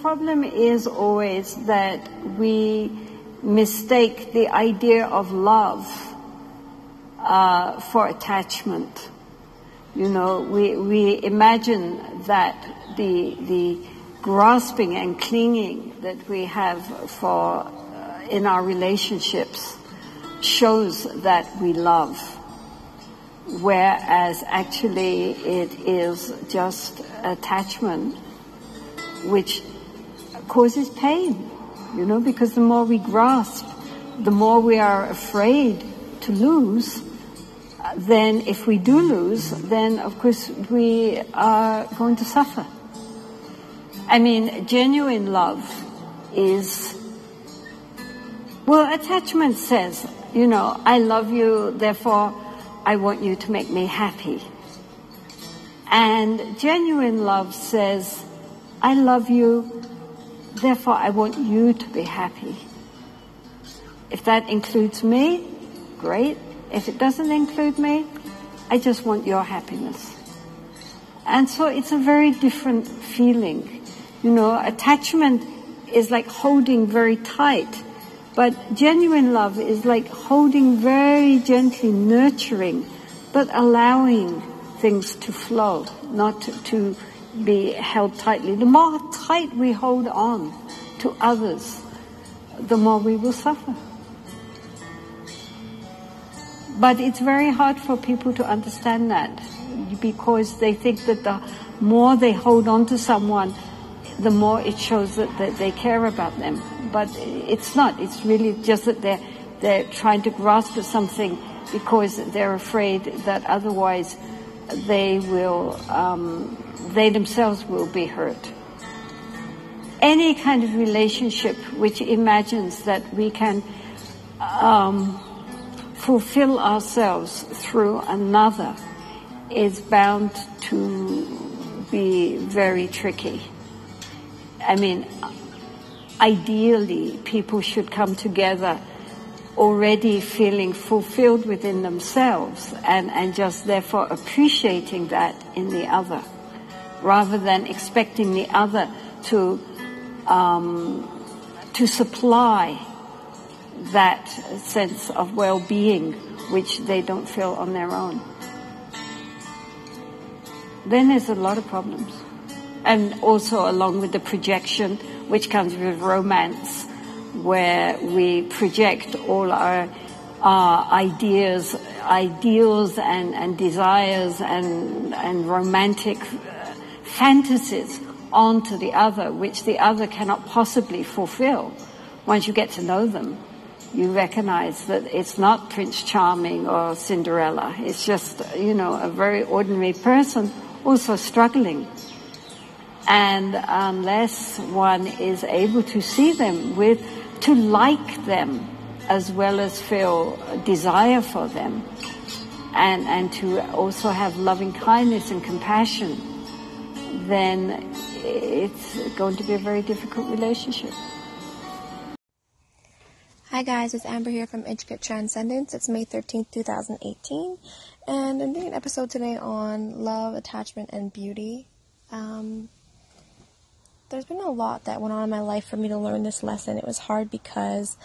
Problem is always that we mistake the idea of love uh, for attachment. You know, we, we imagine that the, the grasping and clinging that we have for uh, in our relationships shows that we love, whereas actually it is just attachment which causes pain, you know, because the more we grasp, the more we are afraid to lose, then if we do lose, then of course we are going to suffer. I mean, genuine love is, well, attachment says, you know, I love you, therefore I want you to make me happy. And genuine love says, I love you, therefore I want you to be happy. If that includes me, great. If it doesn't include me, I just want your happiness. And so it's a very different feeling. You know, attachment is like holding very tight, but genuine love is like holding very gently, nurturing, but allowing things to flow, not to, to be held tightly. The more tight we hold on to others, the more we will suffer. But it's very hard for people to understand that because they think that the more they hold on to someone, the more it shows that, that they care about them. But it's not. It's really just that they're, they're trying to grasp at something because they're afraid that otherwise they will, um, they themselves will be hurt. Any kind of relationship which imagines that we can um, fulfill ourselves through another is bound to be very tricky. I mean, ideally, people should come together already feeling fulfilled within themselves and, and just therefore appreciating that in the other, rather than expecting the other to um, to supply that sense of well-being which they don't feel on their own. Then there's a lot of problems. And also along with the projection, which comes with romance, where we project all our, our ideas, ideals and, and desires and, and romantic uh, fantasies onto the other, which the other cannot possibly fulfill once you get to know them you recognize that it's not Prince Charming or Cinderella. It's just, you know, a very ordinary person also struggling. And um, unless one is able to see them with, to like them as well as feel desire for them and, and to also have loving kindness and compassion, then it's going to be a very difficult relationship. Hi guys, it's Amber here from Intricate Transcendence. It's May 13th, 2018, and I'm doing an episode today on love, attachment, and beauty. Um, there's been a lot that went on in my life for me to learn this lesson. It was hard because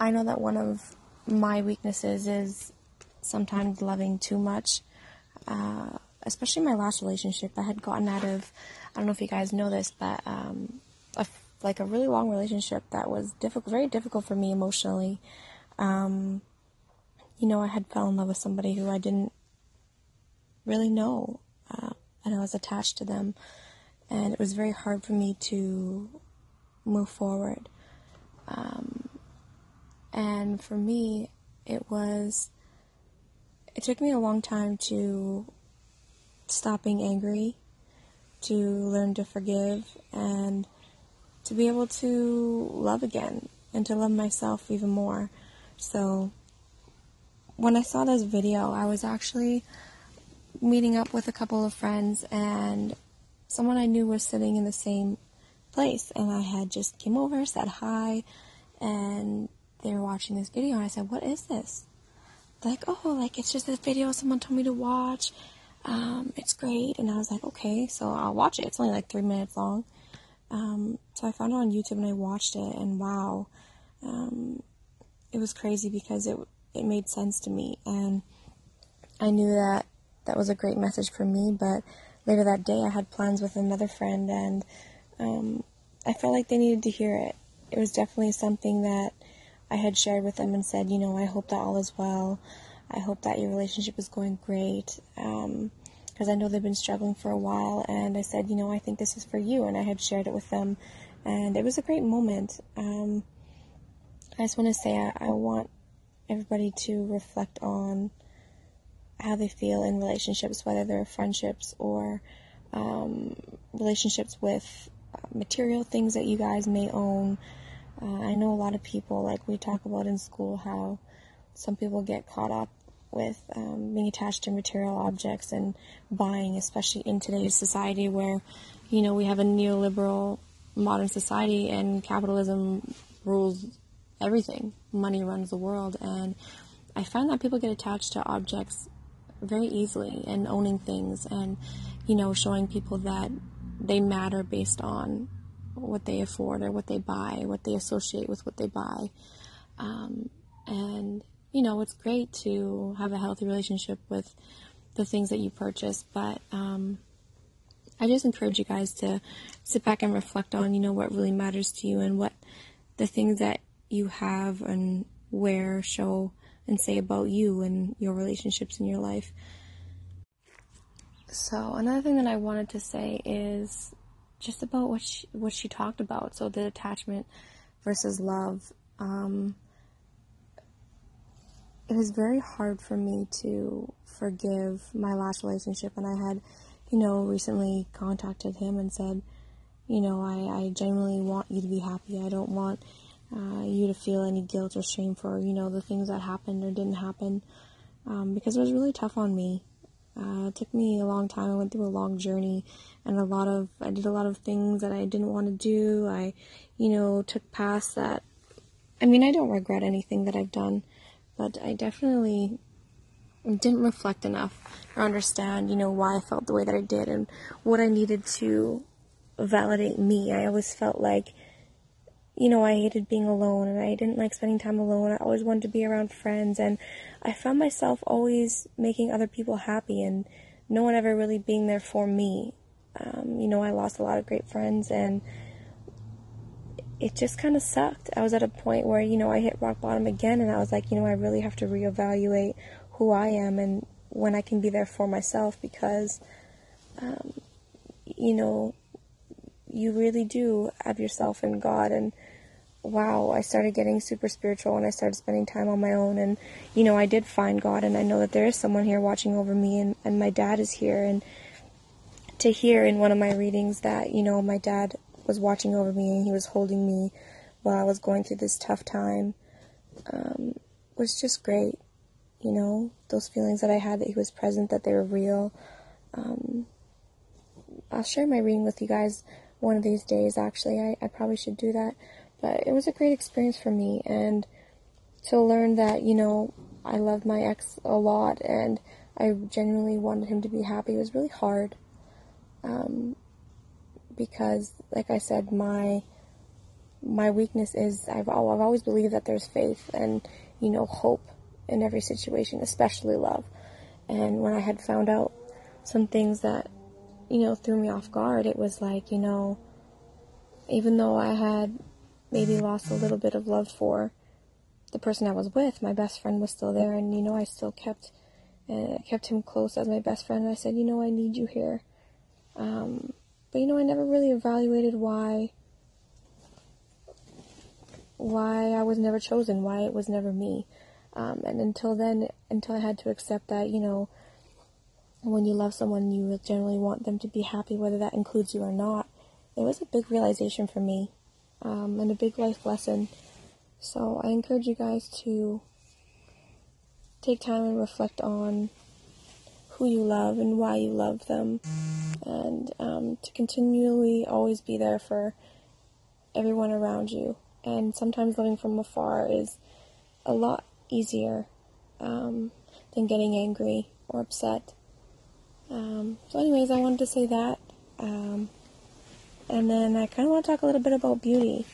I know that one of my weaknesses is sometimes loving too much. Uh, especially my last relationship, I had gotten out of, I don't know if you guys know this, but um, a like a really long relationship that was difficult, very difficult for me emotionally. Um, you know, I had fell in love with somebody who I didn't really know, uh, and I was attached to them, and it was very hard for me to move forward. Um, and for me, it was. It took me a long time to stop being angry, to learn to forgive, and to be able to love again and to love myself even more. So when I saw this video, I was actually meeting up with a couple of friends and someone I knew was sitting in the same place and I had just came over, said hi, and they were watching this video and I said, "What is this?" They're like, "Oh, like it's just this video someone told me to watch. Um, it's great." And I was like, "Okay, so I'll watch it. It's only like 3 minutes long." Um, so I found it on YouTube and I watched it, and wow, um, it was crazy because it it made sense to me, and I knew that that was a great message for me. But later that day, I had plans with another friend, and um, I felt like they needed to hear it. It was definitely something that I had shared with them and said, you know, I hope that all is well. I hope that your relationship is going great. Um, because I know they've been struggling for a while. And I said, you know, I think this is for you. And I had shared it with them. And it was a great moment. Um, I just want to say I, I want everybody to reflect on how they feel in relationships, whether they're friendships or um, relationships with uh, material things that you guys may own. Uh, I know a lot of people, like we talk about in school, how some people get caught up with um, being attached to material objects and buying, especially in today's society where, you know, we have a neoliberal modern society and capitalism rules everything. Money runs the world. And I find that people get attached to objects very easily and owning things and, you know, showing people that they matter based on what they afford or what they buy, what they associate with what they buy. Um, and you know, it's great to have a healthy relationship with the things that you purchase, but um, I just encourage you guys to sit back and reflect on, you know, what really matters to you and what the things that you have and wear show and say about you and your relationships in your life. So another thing that I wanted to say is just about what she, what she talked about. So the attachment versus love. Um, it was very hard for me to forgive my last relationship and I had, you know, recently contacted him and said, you know, I, I genuinely want you to be happy. I don't want uh, you to feel any guilt or shame for, you know, the things that happened or didn't happen um, because it was really tough on me. Uh, it took me a long time. I went through a long journey and a lot of, I did a lot of things that I didn't want to do. I, you know, took paths that. I mean, I don't regret anything that I've done but I definitely didn't reflect enough or understand, you know, why I felt the way that I did and what I needed to validate me. I always felt like, you know, I hated being alone and I didn't like spending time alone. I always wanted to be around friends and I found myself always making other people happy and no one ever really being there for me. Um, you know, I lost a lot of great friends and it just kind of sucked. I was at a point where, you know, I hit rock bottom again and I was like, you know, I really have to reevaluate who I am and when I can be there for myself because, um, you know, you really do have yourself in God and wow, I started getting super spiritual and I started spending time on my own and, you know, I did find God and I know that there is someone here watching over me and, and my dad is here and to hear in one of my readings that, you know, my dad was watching over me and he was holding me while I was going through this tough time um, was just great. You know, those feelings that I had that he was present, that they were real. Um, I'll share my reading with you guys one of these days, actually. I, I probably should do that. But it was a great experience for me. And to learn that, you know, I loved my ex a lot and I genuinely wanted him to be happy it was really hard. Um, because, like I said, my my weakness is I've I've always believed that there's faith and you know hope in every situation, especially love. And when I had found out some things that you know threw me off guard, it was like you know, even though I had maybe lost a little bit of love for the person I was with, my best friend was still there, and you know I still kept uh, kept him close as my best friend. And I said, you know, I need you here. Um, but you know, I never really evaluated why why I was never chosen, why it was never me. Um, and until then, until I had to accept that, you know, when you love someone, you generally want them to be happy, whether that includes you or not. It was a big realization for me, um, and a big life lesson. So I encourage you guys to take time and reflect on who you love and why you love them, and um, to continually always be there for everyone around you. And sometimes living from afar is a lot easier um, than getting angry or upset. Um, so, anyways, I wanted to say that. Um, And then I kind of want to talk a little bit about beauty.